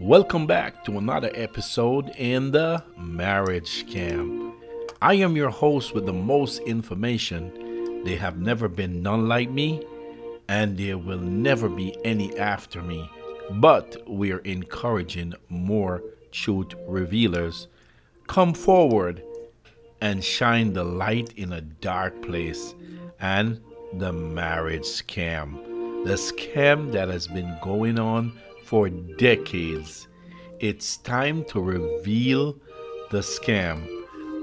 Welcome back to another episode in the Marriage Scam. I am your host with the most information. They have never been none like me, and there will never be any after me. But we are encouraging more truth revealers. Come forward and shine the light in a dark place and the marriage scam. The scam that has been going on for decades. It's time to reveal the scam.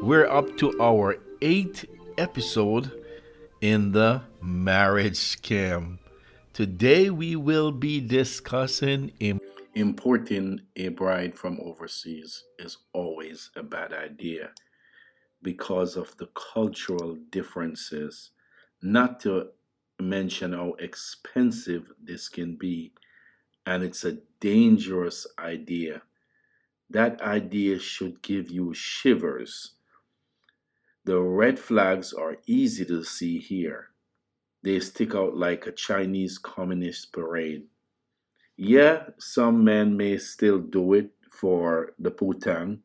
We're up to our eighth episode in the marriage scam. Today we will be discussing Im- importing a bride from overseas is always a bad idea because of the cultural differences, not to mention how expensive this can be and it's a dangerous idea. That idea should give you shivers. The red flags are easy to see here. They stick out like a Chinese communist parade. Yeah, some men may still do it for the Putin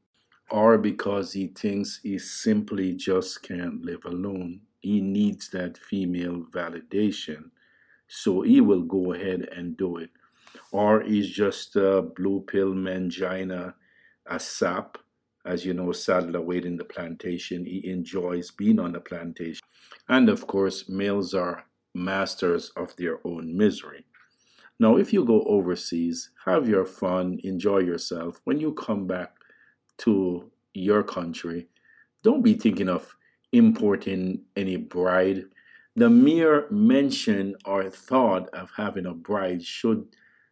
or because he thinks he simply just can't live alone. He needs that female validation. So he will go ahead and do it or is just a blue pill mangina, a sap. As you know, Sadler waiting the plantation. He enjoys being on the plantation. And of course, males are masters of their own misery. Now, if you go overseas, have your fun, enjoy yourself. When you come back to your country, don't be thinking of importing any bride. The mere mention or thought of having a bride should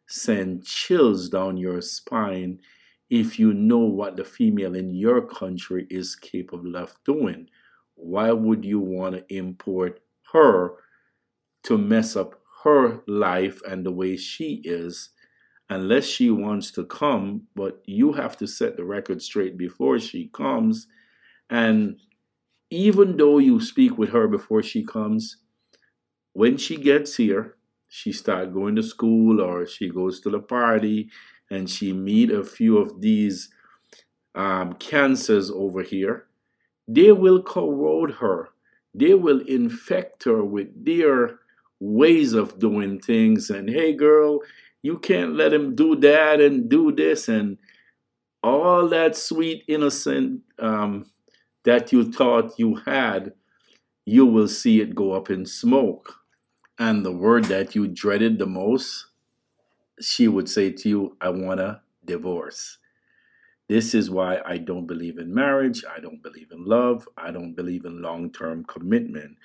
send chills down your spine if you know what the female in your country is capable of doing. Why would you want to import her to mess up her life and the way she is? Unless she wants to come, but you have to set the record straight before she comes. And even though you speak with her before she comes, when she gets here, she start going to school or she goes to the party and she meet a few of these um, cancers over here, they will corrode her. They will infect her with their ways of doing things. And hey, girl, you can't let him do that and do this and all that sweet innocent um, that you thought you had, you will see it go up in smoke and the word that you dreaded the most, she would say to you, I want a divorce. This is why I don't believe in marriage. I don't believe in love. I don't believe in long term commitment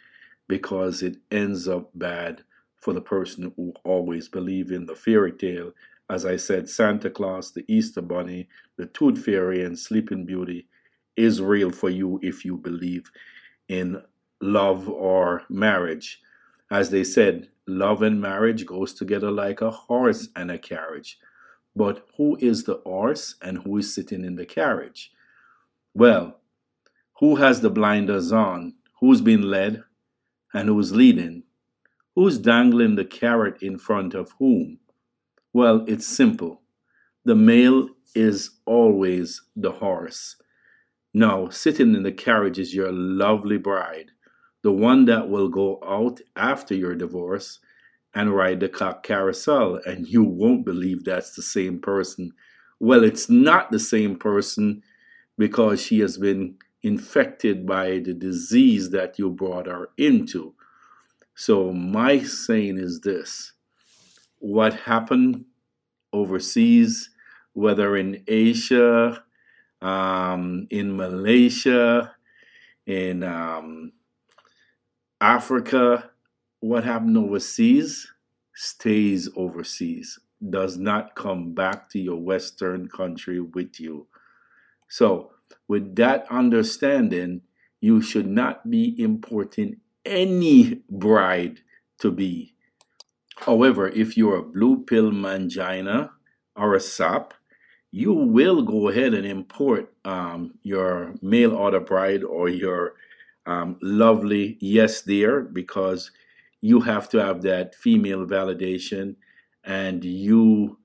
because it ends up bad for the person who always believe in the fairy tale. As I said, Santa Claus, the Easter Bunny, the Tooth Fairy, and Sleeping Beauty is real for you if you believe in love or marriage. As they said, love and marriage goes together like a horse and a carriage. But who is the horse and who is sitting in the carriage? Well, who has the blinders on? Who's been led and who's leading? Who's dangling the carrot in front of whom? Well, it's simple. The male is always the horse. Now, sitting in the carriage is your lovely bride the one that will go out after your divorce and ride the carousel, and you won't believe that's the same person. Well, it's not the same person because she has been infected by the disease that you brought her into. So, my saying is this what happened overseas, whether in Asia, um, in Malaysia, in um, Africa, what happened overseas stays overseas, does not come back to your Western country with you. So, with that understanding, you should not be importing any bride to be. However, if you're a blue pill mangina or a sap, you will go ahead and import um, your mail order bride or your um, lovely yes there because you have to have that female validation and you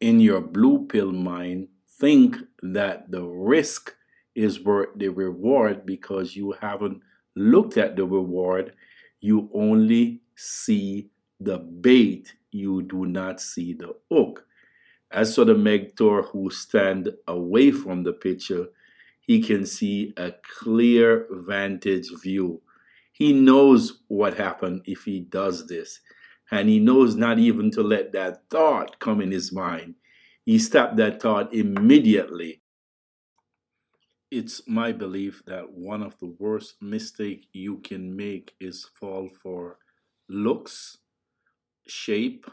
in your blue pill mind think that the risk is worth the reward because you haven't looked at the reward. You only see the bait, you do not see the hook. As for the mentor who stand away from the picture, he can see a clear vantage view. He knows what happened if he does this, and he knows not even to let that thought come in his mind. He stopped that thought immediately. It's my belief that one of the worst mistakes you can make is fall for looks, shape.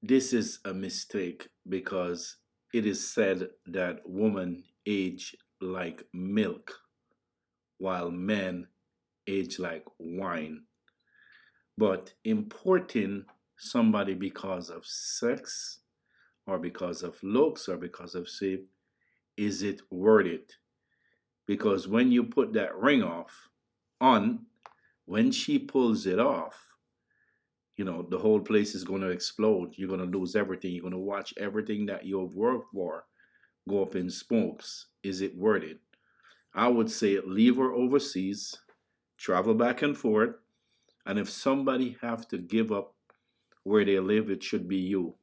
This is a mistake because it is said that women age like milk while men age like wine. But importing somebody because of sex or because of looks or because of shape, is it worth it? Because when you put that ring off on, when she pulls it off, you know, the whole place is going to explode. You're going to lose everything. You're going to watch everything that you've worked for go up in smokes. Is it it? I would say leave her overseas, travel back and forth, and if somebody have to give up where they live, it should be you.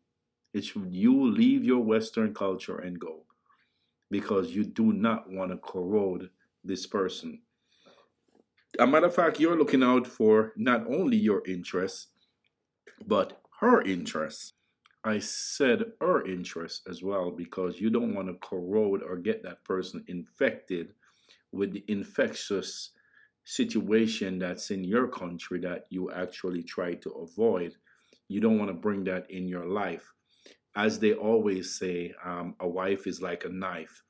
It should you leave your Western culture and go because you do not want to corrode this person. A matter of fact, you're looking out for not only your interests, but her interests. I said her interests as well because you don't want to corrode or get that person infected with the infectious situation that's in your country that you actually try to avoid. You don't want to bring that in your life. As they always say, um, a wife is like a knife.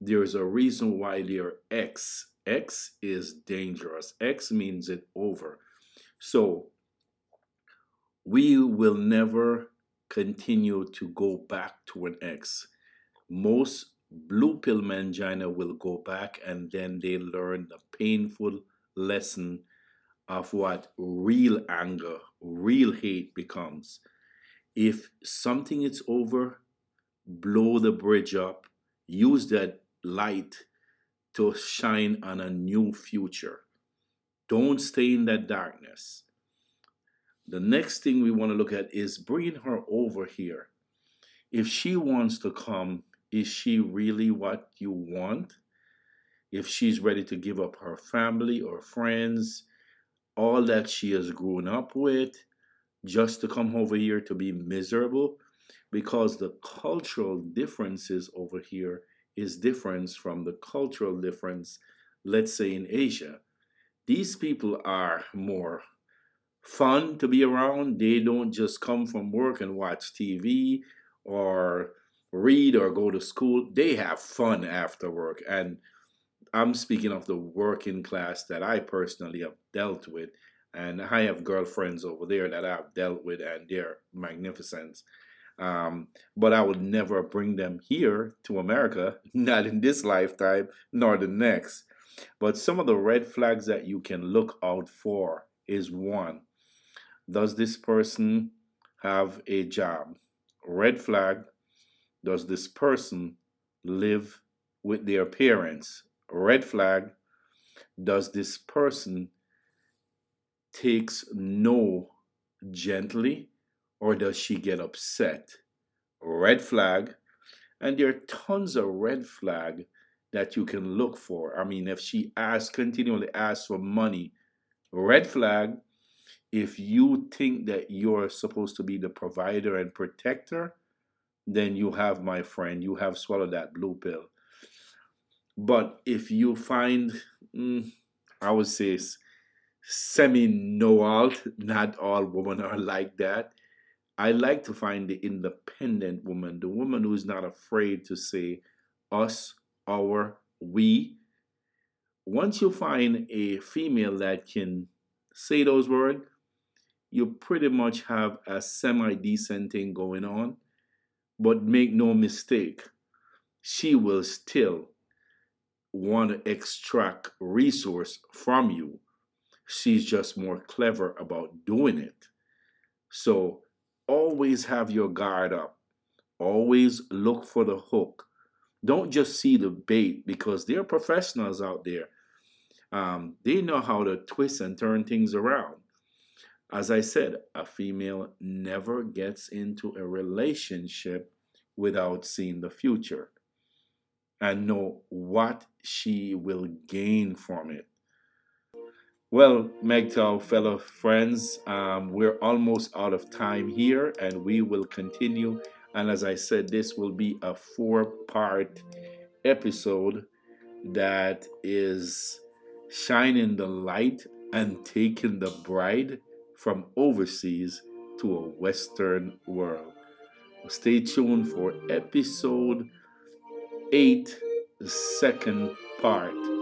There's a reason why they're X. X is dangerous. X means it over. So we will never continue to go back to an ex. Most blue pill mangina will go back and then they learn the painful lesson of what real anger, real hate becomes. If something is over, blow the bridge up, use that light to shine on a new future. Don't stay in that darkness. The next thing we want to look at is bringing her over here. If she wants to come, is she really what you want? If she's ready to give up her family or friends, all that she has grown up with, just to come over here to be miserable, because the cultural differences over here is different from the cultural difference, let's say in Asia. These people are more fun to be around. They don't just come from work and watch TV or read or go to school. They have fun after work. And I'm speaking of the working class that I personally have dealt with. And I have girlfriends over there that I've dealt with, and they're magnificent. Um, but I would never bring them here to America, not in this lifetime, nor the next. But some of the red flags that you can look out for is one does this person have a job? Red flag. Does this person live with their parents? Red flag. Does this person takes no gently or does she get upset? Red flag. And there are tons of red flag that you can look for. I mean, if she asks, continually asks for money, red flag if you think that you're supposed to be the provider and protector, then you have, my friend, you have swallowed that blue pill. But if you find, mm, I would say, semi know not all women are like that. I like to find the independent woman, the woman who is not afraid to say us, our, we. Once you find a female that can say those words, you pretty much have a semi decent thing going on. But make no mistake, she will still want to extract resource from you. She's just more clever about doing it. So always have your guard up. Always look for the hook. Don't just see the bait because there are professionals out there. Um, they know how to twist and turn things around. As I said, a female never gets into a relationship without seeing the future and know what she will gain from it. Well, MGTOW fellow friends, um, we're almost out of time here and we will continue. And as I said, this will be a four part episode that is shining the light and taking the bride from overseas to a Western world. Stay tuned for episode 8, the second part.